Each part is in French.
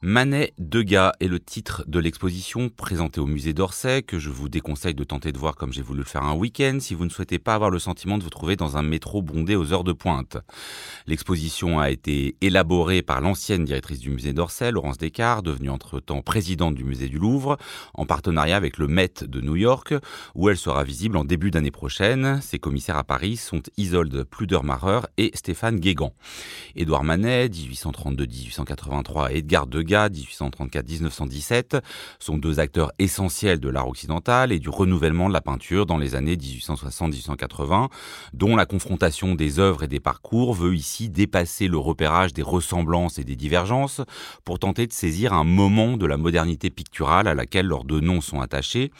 Manet, Degas est le titre de l'exposition présentée au musée d'Orsay que je vous déconseille de tenter de voir comme j'ai voulu le faire un week-end si vous ne souhaitez pas avoir le sentiment de vous trouver dans un métro bondé aux heures de pointe. L'exposition a été élaborée par l'ancienne directrice du musée d'Orsay, Laurence Descartes, devenue entre-temps présidente du musée du Louvre, en partenariat avec le Met de New York, où elle sera visible en début d'année prochaine. Ses commissaires à Paris sont Isolde Pludermacher et Stéphane Guégan. Édouard Manet, 1832-1883, et Edgar Degas, 1834-1917, sont deux acteurs essentiels de l'art occidental et du renouvellement de la peinture dans les années 1860-1880, dont la confrontation des œuvres et des parcours veut ici dépasser le repérage des ressemblances et des divergences pour tenter de saisir un moment de la modernité picturale à laquelle leurs deux noms sont attachés.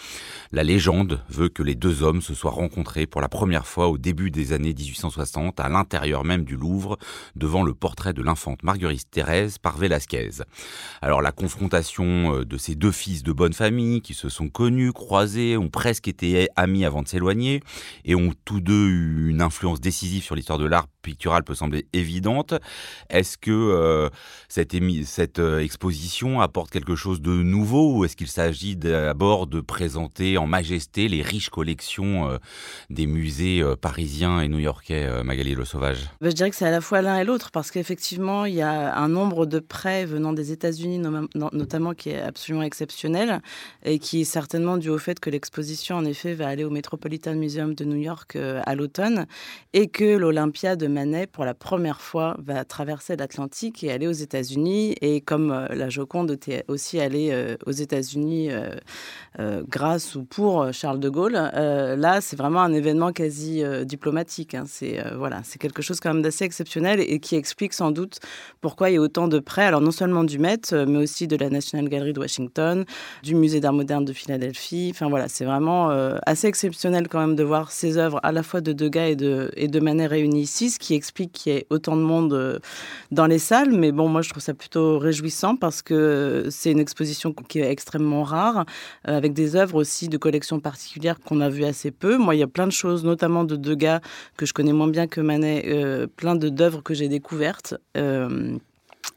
La légende veut que les deux hommes se soient rencontrés pour la première fois au début des années 1860 à l'intérieur même du Louvre, devant le portrait de l'infante Marguerite Thérèse par Velasquez. Alors la confrontation euh, de ces deux fils de bonne famille qui se sont connus, croisés, ont presque été amis avant de s'éloigner et ont tous deux eu une influence décisive sur l'histoire de l'art pictural peut sembler évidente. Est-ce que euh, cette, euh, exposition apporte quelque chose de nouveau ou est-ce qu'il s'agit d'abord de présenter en majesté les riches collections des musées parisiens et new-yorkais, Magali Le Sauvage? Bah, Je dirais que c'est à la fois l'un et l'autre parce qu'effectivement, il y a un nombre de prêts venant des États-Unis notamment qui est absolument exceptionnel et qui est certainement dû au fait que l'exposition en effet va aller au Metropolitan Museum de New York euh, à l'automne et que l'Olympia de Manet pour la première fois va traverser l'Atlantique et aller aux États-Unis et comme euh, la Joconde était aussi allée euh, aux États-Unis grâce ou pour Charles de Gaulle, là c'est vraiment un événement quasi diplomatique. Hein. C'est voilà, quelque chose quand même d'assez exceptionnel et qui explique sans doute pourquoi il y a autant de prêts. Alors non seulement du Met, euh, mais aussi de la National Gallery de Washington, du Musée d'art moderne de Philadelphie. Enfin voilà, c'est vraiment euh, assez exceptionnel quand même de voir ces œuvres à la fois de Degas et de, et de Manet réunies ici, explique qu'il y ait autant de monde euh, dans les salles. Mais bon, moi je trouve ça plutôt réjouissant parce que c'est une exposition qui est extrêmement rare, avec des œuvres aussi de collections particulières qu'on a vues assez peu. Moi, il y a plein de choses, notamment de Degas, que je connais moins bien que Manet, plein d'œuvres que j'ai découvertes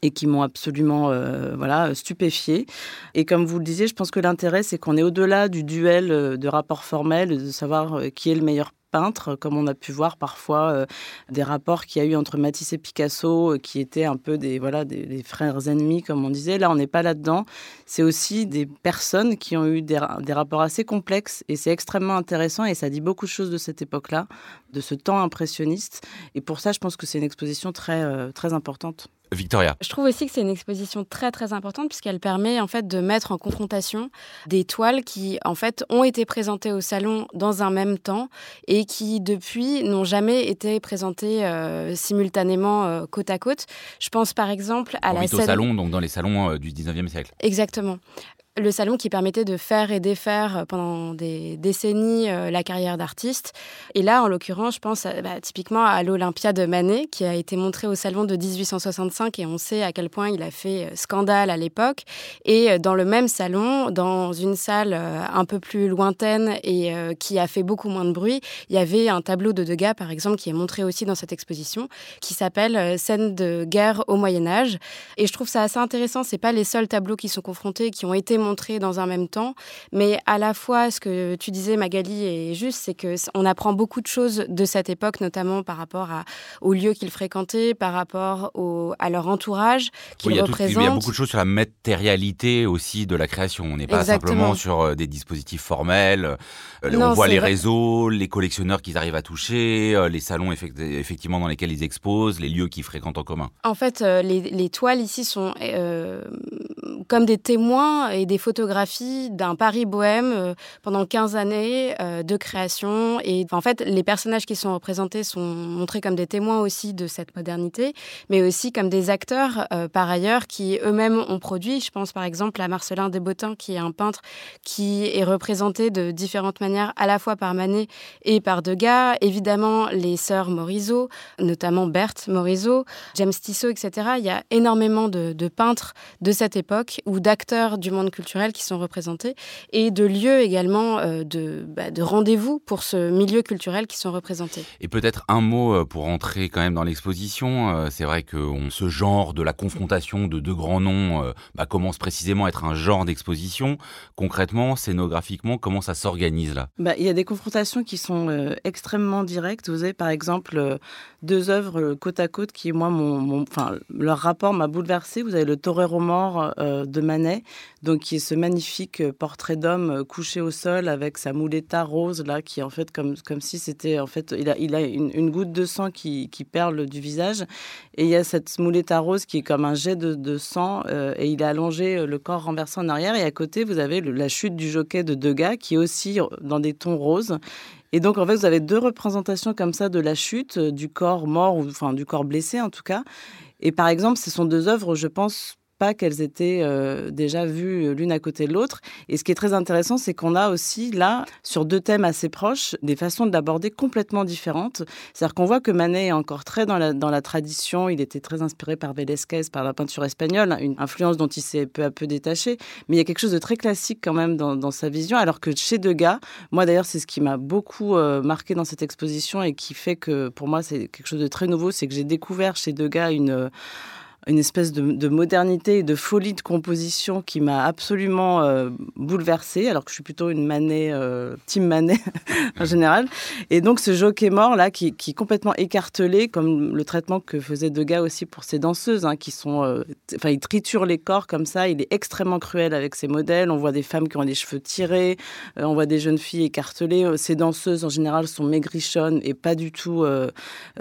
et qui m'ont absolument euh, voilà stupéfié. Et comme vous le disiez, je pense que l'intérêt, c'est qu'on est au-delà du duel euh, de rapports formels, de savoir euh, qui est le meilleur peintre, comme on a pu voir parfois des rapports qu'il y a eu entre Matisse et Picasso, qui étaient un peu des voilà des, frères ennemis, comme on disait. Là, on n'est pas là-dedans. C'est aussi des personnes qui ont eu des, des rapports assez complexes, et c'est extrêmement intéressant, et ça dit beaucoup de choses de cette époque-là, de ce temps impressionniste. Et pour ça, je pense que c'est une exposition très très importante. Victoria. Je trouve aussi que c'est une exposition très très importante puisqu'elle permet en fait de mettre en confrontation des toiles qui en fait ont été présentées au salon dans un même temps et qui depuis n'ont jamais été présentées euh, simultanément euh, côte à côte. Je pense par exemple à la scène... au salon donc dans les salons euh, du 19e siècle. Exactement le salon qui permettait de faire et défaire euh, pendant des décennies euh, la carrière d'artiste. Et là, en l'occurrence, je pense bah, typiquement à l'Olympia de Manet, qui a été montré au salon de 1865, et on sait à quel point il a fait euh, scandale à l'époque. Et dans le même salon, dans une salle un peu plus lointaine et qui a fait beaucoup moins de bruit, il y avait un tableau de Degas, par exemple, qui est montré aussi dans cette exposition, qui s'appelle Scène de guerre au Moyen Âge. Et je trouve ça assez intéressant. C'est pas les seuls tableaux qui sont confrontés, qui ont été montrer dans un même temps. Mais à la fois, ce que tu disais, Magali, est juste, c'est qu'on apprend beaucoup de choses de cette époque, notamment par rapport à, aux lieux qu'ils fréquentaient, par rapport au, à leur entourage qu'ils représentent. il y a beaucoup de choses sur la matérialité aussi de la création. On n'est pas simplement sur euh, des dispositifs formels. Euh, on voit les réseaux, les collectionneurs qu'ils arrivent à toucher, euh, les salons effectivement dans lesquels ils exposent, les lieux qu'ils fréquentent en commun. En fait, les, les toiles ici sont comme des témoins et des photographies d'un Paris bohème euh, pendant 15 années euh, de création. Et en fait, les personnages qui sont représentés sont montrés comme des témoins aussi de cette modernité, mais aussi comme des acteurs euh, par ailleurs qui eux-mêmes ont produit. Je pense par exemple à Marcelin Desbotins, qui est un peintre qui est représenté de différentes manières, à la fois par Manet et par Degas. Évidemment, les sœurs Morisot, notamment Berthe Morisot, James Tissot, etc. Il y a énormément de, de peintres de cette époque ou d'acteurs du monde culturel qui sont représentés et de lieux également de, bah, de rendez-vous pour ce milieu culturel qui sont représentés. Et peut-être un mot pour entrer quand même dans l'exposition. C'est vrai que ce genre de la confrontation de deux grands noms bah, commence précisément à être un genre d'exposition. Concrètement, scénographiquement, comment ça s'organise là? Bah, Il y a des confrontations qui sont extrêmement directes. Vous avez par exemple deux œuvres côte à côte qui, moi, mon, enfin, leur rapport m'a bouleversé. Vous avez le Torero mort euh, de Manet, donc qui est ce magnifique euh, portrait d'homme euh, couché au sol avec sa mouletta rose là, qui est en fait comme comme si c'était en fait il a il a une, goutte de sang qui, qui, perle du visage. Et il y a cette mouletta rose qui est comme un jet de, sang et il a allongé le corps renversé en arrière. Et à côté vous avez la chute du jockey de Degas qui est aussi dans des tons roses. Et donc, en fait, vous avez deux représentations comme ça de la chute, du corps mort, ou enfin du corps blessé en tout cas. Et par exemple, ce sont deux œuvres, je pense, qu'elles étaient euh, déjà vues l'une à côté de l'autre. Et ce qui est très intéressant, c'est qu'on a aussi là, sur deux thèmes assez proches, des façons de l'aborder complètement différentes. C'est-à-dire qu'on voit que Manet est encore très dans la, tradition, il était très inspiré par Velázquez, par la peinture espagnole, une influence dont il s'est peu à peu détaché. Mais il y a quelque chose de très classique quand même dans, dans sa vision, alors que chez Degas, moi d'ailleurs, c'est ce qui m'a beaucoup euh, marqué dans cette exposition et qui fait que pour moi, c'est quelque chose de très nouveau, c'est que j'ai découvert chez Degas une une espèce de, modernité et de folie de composition qui m'a absolument euh, bouleversée, alors que je suis plutôt une Manet, euh, team Manet en général. Et donc ce jockey mort là, qui, qui, est complètement écartelé, comme le traitement que faisait Degas aussi pour ses danseuses, hein, qui sont, euh, enfin, il triture les corps comme ça. Il est extrêmement cruel avec ses modèles. On voit des femmes qui ont les cheveux tirés, on voit des jeunes filles écartelées. Ces danseuses en général sont maigrichonnes et pas du tout,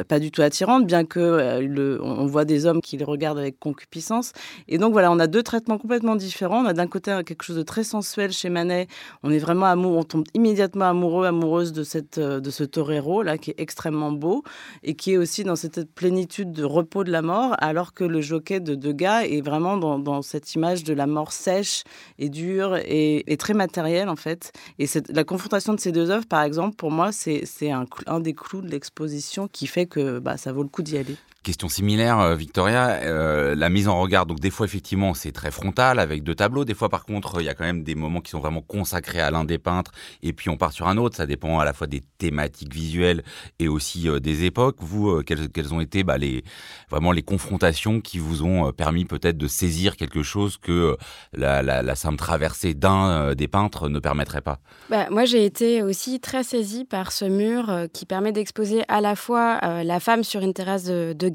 pas du tout attirantes, bien que le, on voit des hommes qui les regardent avec concupiscence. Et donc voilà, on a deux traitements complètement différents. On a d'un côté quelque chose de très sensuel chez Manet. On est vraiment amoureux, on tombe immédiatement amoureux, amoureuse de cette euh, de ce torero là qui est extrêmement beau et qui est aussi dans cette plénitude de repos de la mort, alors que le jockey de Degas est vraiment dans, cette image de la mort sèche et dure et, très matérielle en fait. Et la confrontation de ces deux œuvres, par exemple, pour moi, c'est un, un des clous de l'exposition qui fait que bah, ça vaut le coup d'y aller. Question similaire, euh, Victoria, euh, la mise en regard. Donc des fois effectivement c'est très frontal avec deux tableaux. Des fois par contre il y a quand même des moments qui sont vraiment consacrés à l'un des peintres et puis on part sur un autre. Ça dépend à la fois des thématiques visuelles et aussi euh, des époques. Vous, quelles, ont été bah, vraiment les confrontations qui vous ont permis peut-être de saisir quelque chose que la simple traversée d'un des peintres ne permettrait pas? Bah, Moi j'ai été aussi très saisie par ce mur qui permet d'exposer à la fois la femme sur une terrasse de, de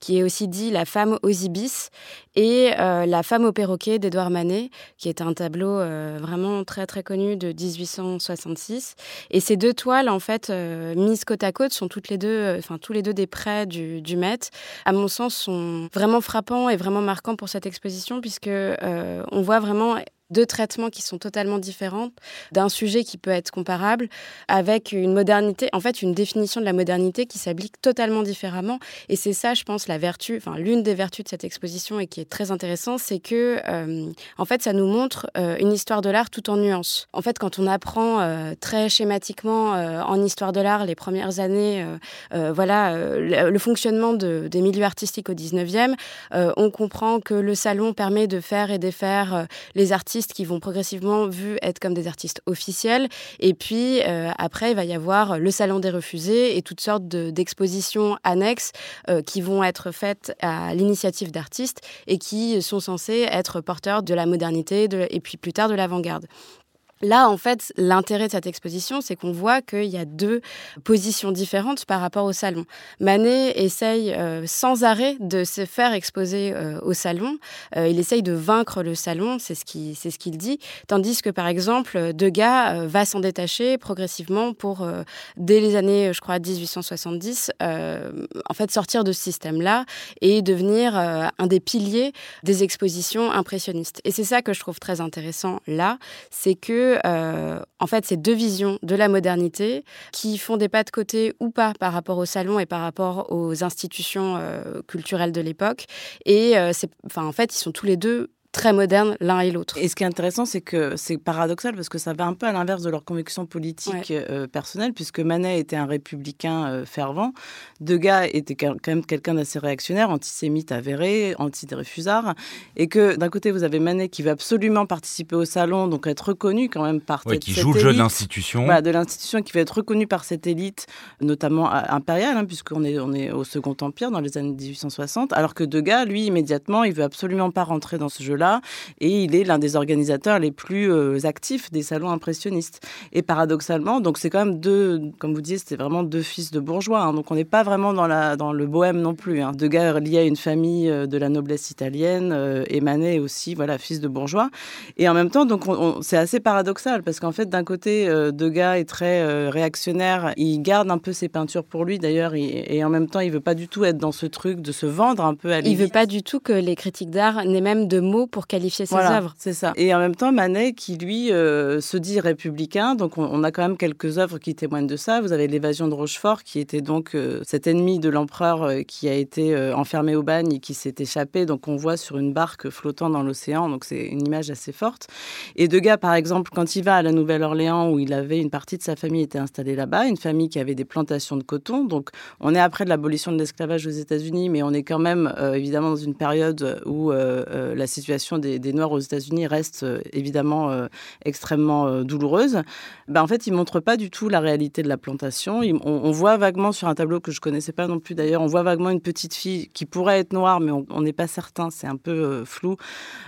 qui est aussi dit La femme aux ibis, et euh, La femme au perroquet d'Edouard Manet, qui est un tableau euh, vraiment très très connu de 1866. Et ces deux toiles, en fait, euh, mises côte à côte, sont toutes les deux, enfin tous les deux des prêts du, du Met. À mon sens, sont vraiment frappants et vraiment marquants pour cette exposition, puisque on voit vraiment deux traitements qui sont totalement différents d'un sujet qui peut être comparable avec une modernité, en fait une définition de la modernité qui s'applique totalement différemment. Et c'est ça, je pense, la vertu, enfin l'une des vertus de cette exposition et qui est très intéressant, c'est que euh, en fait ça nous montre euh, une histoire de l'art tout en nuances. En fait, quand on apprend euh, très schématiquement en histoire de l'art les premières années, voilà le, fonctionnement de, des milieux artistiques au 19e, on comprend que le salon permet de faire et défaire les qui vont progressivement vu être comme des artistes officiels. Et puis euh, après, il va y avoir le Salon des refusés et toutes sortes d'expositions annexes euh, qui vont être faites à l'initiative d'artistes et qui sont censées être porteurs de la modernité et puis plus tard de l'avant-garde. Là, en fait, l'intérêt de cette exposition, c'est qu'on voit qu'il y a deux positions différentes par rapport au salon. Manet essaye euh, sans arrêt de se faire exposer euh, au salon. Euh, il essaye de vaincre le salon, c'est ce qu'il dit. Tandis que, par exemple, Degas va s'en détacher progressivement pour, dès les années, je crois, 1870, en fait, sortir de ce système-là et devenir un des piliers des expositions impressionnistes. Et c'est ça que je trouve très intéressant là, c'est que euh, en fait, ces deux visions de la modernité qui font des pas de côté ou pas par rapport au salon et par rapport aux institutions euh, culturelles de l'époque. Et euh, enfin, en fait, ils sont tous les deux très modernes l'un et l'autre. Et ce qui est intéressant, c'est que c'est paradoxal parce que ça va un peu à l'inverse de leur conviction politique euh, personnelle, puisque Manet était un républicain euh, fervent, Degas était quand même quelqu'un d'assez réactionnaire, antisémite avéré, anti-réfusard, et que d'un côté vous avez Manet qui veut absolument participer au salon, donc être reconnu quand même par ouais, qui joue le jeu de l'institution, voilà, de l'institution qui veut être reconnu par cette élite, notamment impériale, hein, puisqu'on est on est au Second Empire dans les années 1860, alors que Degas, lui, immédiatement, il veut absolument pas rentrer dans ce jeu là Et il est l'un des organisateurs les plus euh, actifs des salons impressionnistes. Et paradoxalement, donc c'est quand même deux, comme vous disiez, c'était vraiment deux fils de bourgeois. Hein. donc on n'est pas vraiment dans, la, dans le bohème non plus. Hein. Degas lié à une famille euh, de la noblesse italienne, euh, Manet aussi, voilà, fils de bourgeois. Et en même temps, donc c'est assez paradoxal parce qu'en fait, d'un côté, Degas est très réactionnaire. Il garde un peu ses peintures pour lui d'ailleurs, et, en même temps, il veut pas du tout être dans ce truc de se vendre un peu à Il veut pas du tout que les critiques d'art n'aient même de mots pour qualifier ses œuvres. C'est ça. Et en même temps, Manet, qui lui euh, se dit républicain, donc on, a quand même quelques œuvres qui témoignent de ça. Vous avez l'évasion de Rochefort, qui était donc euh, cet ennemi de l'empereur euh, qui a été enfermé au bagne et qui s'est échappé. Donc on voit sur une barque flottant dans l'océan. Donc c'est une image assez forte. Et Degas, par exemple, quand il va à la Nouvelle-Orléans, où il avait une partie de sa famille était installée là-bas, une famille qui avait des plantations de coton. Donc on est après de l'abolition de l'esclavage aux États-Unis, mais on est quand même évidemment dans une période où la situation des, des Noirs aux États-Unis reste euh, évidemment euh, extrêmement euh, douloureuse, ben, en fait, il ne montre pas du tout la réalité de la plantation. on, voit vaguement sur un tableau que je connaissais pas non plus d'ailleurs, on voit vaguement une petite fille qui pourrait être noire, mais on n'est pas certain, c'est un peu flou.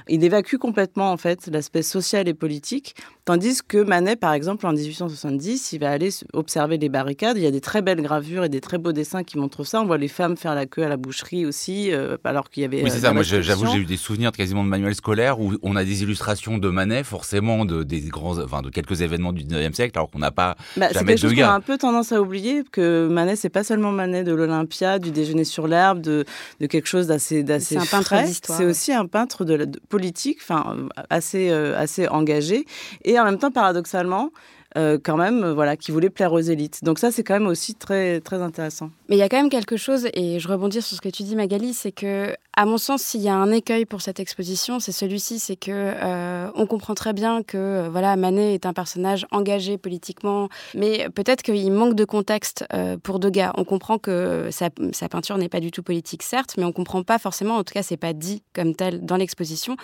Il évacue complètement en fait l'aspect social et politique, tandis que Manet, par exemple, en 1870, il va aller observer les barricades. Il y a des très belles gravures et des très beaux dessins qui montrent ça. On voit les femmes faire la queue à la boucherie aussi, alors qu'il y avait. Oui, c'est ça. Moi, j'avoue, j'ai eu des souvenirs quasiment de manuels scolaires où on a des illustrations de Manet, forcément, de, des grands, enfin, de quelques événements du 19e siècle, alors qu'on n'a pas bah, jamais de gars. On a un peu tendance à oublier que Manet, c'est pas seulement Manet de l'Olympia, du déjeuner sur l'herbe, de, de, quelque chose d'assez d'assez frais. C'est aussi un peintre de, politique, enfin, assez, euh, assez engagé. Et en même temps, paradoxalement, euh, quand même, euh, voilà, qui voulait plaire aux élites. Donc ça, c'est quand même aussi très, très intéressant. Mais il y a quand même quelque chose, et je rebondis sur ce que tu dis, Magali, c'est que, à mon sens, s'il y a un écueil pour cette exposition, c'est celui-ci, c'est que euh, on comprend très bien que, voilà, Manet est un personnage engagé politiquement, mais peut-être qu'il manque de contexte pour Degas. On comprend que sa, sa peinture n'est pas du tout politique, certes, mais on comprend pas forcément, en tout cas, c'est pas dit comme tel dans l'exposition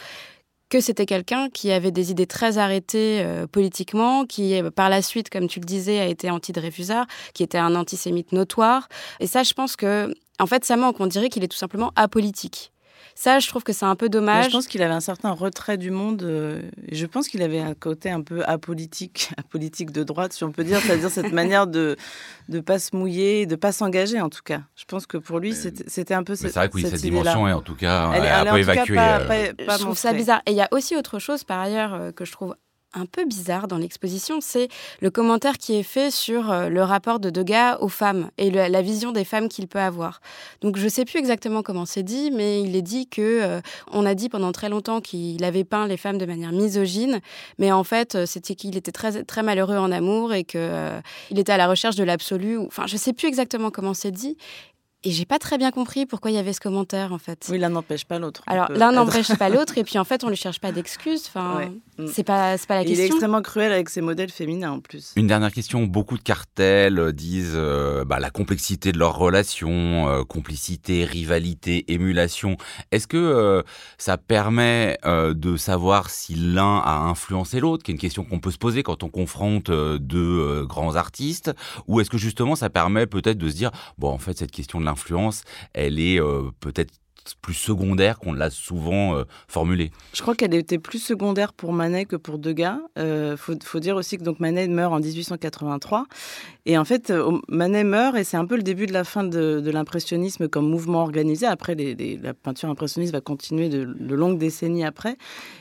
que c'était quelqu'un qui avait des idées très arrêtées euh, politiquement, qui euh, par la suite, comme tu le disais, a été anti-Dreyfusard, qui était un antisémite notoire. Et ça, je pense que, en fait, ça manque. On dirait qu'il est tout simplement apolitique. Ça, je trouve que c'est un peu dommage. je pense qu'il avait un certain retrait du monde. Euh, je pense qu'il avait un côté un peu apolitique, apolitique de droite, si on peut dire, c'est-à-dire cette manière de ne pas se mouiller, de pas s'engager en tout cas. Je pense que pour lui, c'était un peu cette C'est vrai que oui, cette dimension est en tout cas elle, un peu évacuée. Euh. je trouve ça bizarre. Et il y a aussi autre chose par ailleurs euh, que je trouve un peu bizarre dans l'exposition, c'est le commentaire qui est fait sur euh, le rapport de Degas aux femmes et la vision des femmes qu'il peut avoir. Donc je ne sais plus exactement comment c'est dit, mais il est dit que euh, on a dit pendant très longtemps qu'il avait peint les femmes de manière misogyne, mais en fait euh, c'était qu'il était très très malheureux en amour et que il était à la recherche de l'absolu. Enfin je ne sais plus exactement comment c'est dit. Et j'ai pas très bien compris pourquoi il y avait ce commentaire en fait. Oui, l'un n'empêche pas l'autre. Alors l'un n'empêche pas l'autre et puis en fait on lui cherche pas d'excuses. Enfin, mm. c'est pas pas la question. Il est extrêmement cruel avec ses modèles féminins en plus. Une dernière question. Beaucoup de cartels euh, disent euh, bah, la complexité de leurs relations, euh, complicité, rivalité, émulation. Est-ce que ça permet de savoir si l'un a influencé l'autre, qui est une question qu'on peut se poser quand on confronte deux grands artistes, ou est-ce que justement ça permet peut-être de se dire bon en fait cette question de l'influence, elle est euh, peut-être plus secondaire qu'on l'a souvent euh, formulée. Je crois qu'elle était plus secondaire pour Manet que pour Degas. Il euh, faut, dire aussi que donc Manet meurt en 1883. Et en fait, Manet meurt et c'est un peu le début de la fin de, l'impressionnisme comme mouvement organisé. Après, la peinture impressionniste va continuer de, de, longues décennies après.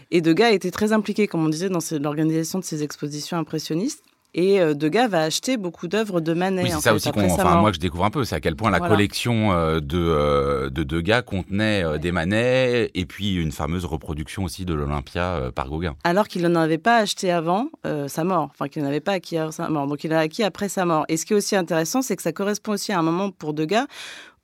Et Degas était très impliqué, comme on disait, dans l'organisation de ces expositions impressionnistes. Et euh, Degas va acheter beaucoup d'œuvres de Manet. Oui, c'est ça aussi qu'on, enfin, moi je découvre un peu, c'est à quel point la collection euh, de, euh, de Degas contenait des Manet et puis une fameuse reproduction aussi de l'Olympia par Gauguin. Alors qu'il n'en avait pas acheté avant sa mort, enfin qu'il n'en avait pas acquis avant sa mort. Donc il a acquis après sa mort. Et ce qui est aussi intéressant, c'est que ça correspond aussi à un moment pour Degas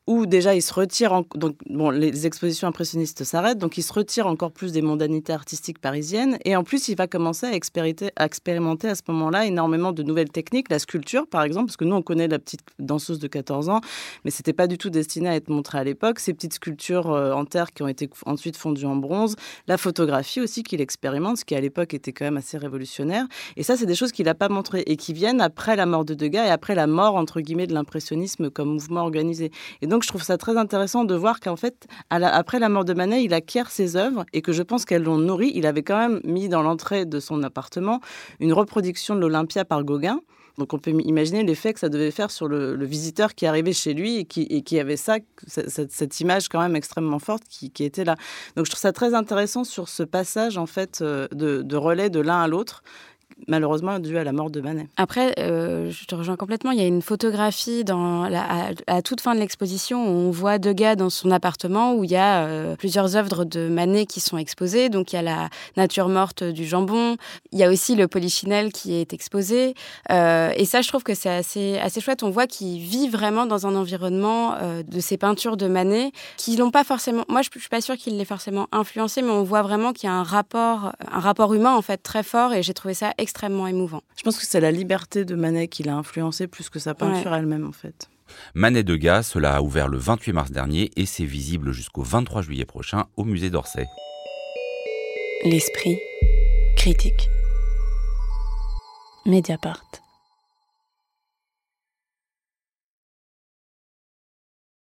où déjà il se retire, donc bon, les expositions impressionnistes s'arrêtent, donc il se retire encore plus des mondanités artistiques parisiennes, et en plus il va commencer à expérimenter à, expérimenter à ce moment-là énormément de nouvelles techniques, la sculpture par exemple, parce que nous on connaît la petite danseuse de 14 ans, mais c'était pas du tout destiné à être montré à l'époque, ces petites sculptures euh, en terre qui ont été ensuite fondues en bronze, la photographie aussi qu'il expérimente, ce qui à l'époque était quand même assez révolutionnaire, et ça c'est des choses qu'il n'a pas montrées et qui viennent après la mort de Degas et après la mort entre guillemets de l'impressionnisme comme mouvement organisé. Et donc je trouve ça très intéressant de voir qu'en fait, après la mort de Manet, il acquiert ses œuvres et que je pense qu'elles l'ont nourri. Il avait quand même mis dans l'entrée de son appartement une reproduction de l'Olympia par Gauguin. Donc on peut imaginer l'effet que ça devait faire sur le, visiteur qui arrivait chez lui et qui, avait ça, cette, image quand même extrêmement forte qui, était là. Donc je trouve ça très intéressant sur ce passage en fait euh, de relais de l'un à l'autre malheureusement dû à la mort de Manet. Après, euh, je te rejoins complètement. Il y a une photographie à, toute fin de l'exposition où on voit Degas dans son appartement où il y a euh, plusieurs œuvres de Manet qui sont exposées. Donc il y a la nature morte du jambon. Il y a aussi le polychinelle qui est exposé. Euh, et ça, je trouve que c'est assez, assez chouette. On voit qu'il vit vraiment dans un environnement de ces peintures de Manet qui l'ont pas forcément. Moi, je, ne suis pas sûre qu'il l'ait forcément influencé, mais on voit vraiment qu'il y a un rapport, un rapport humain en fait très fort. Et j'ai trouvé ça extrêmement émouvant. Je pense que c'est la liberté de Manet qui l'a influencé plus que sa peinture elle-même en fait. Manet de Gas, cela a ouvert le 28 mars dernier et c'est visible jusqu'au 23 juillet prochain au musée d'Orsay. L'esprit critique. Mediapart.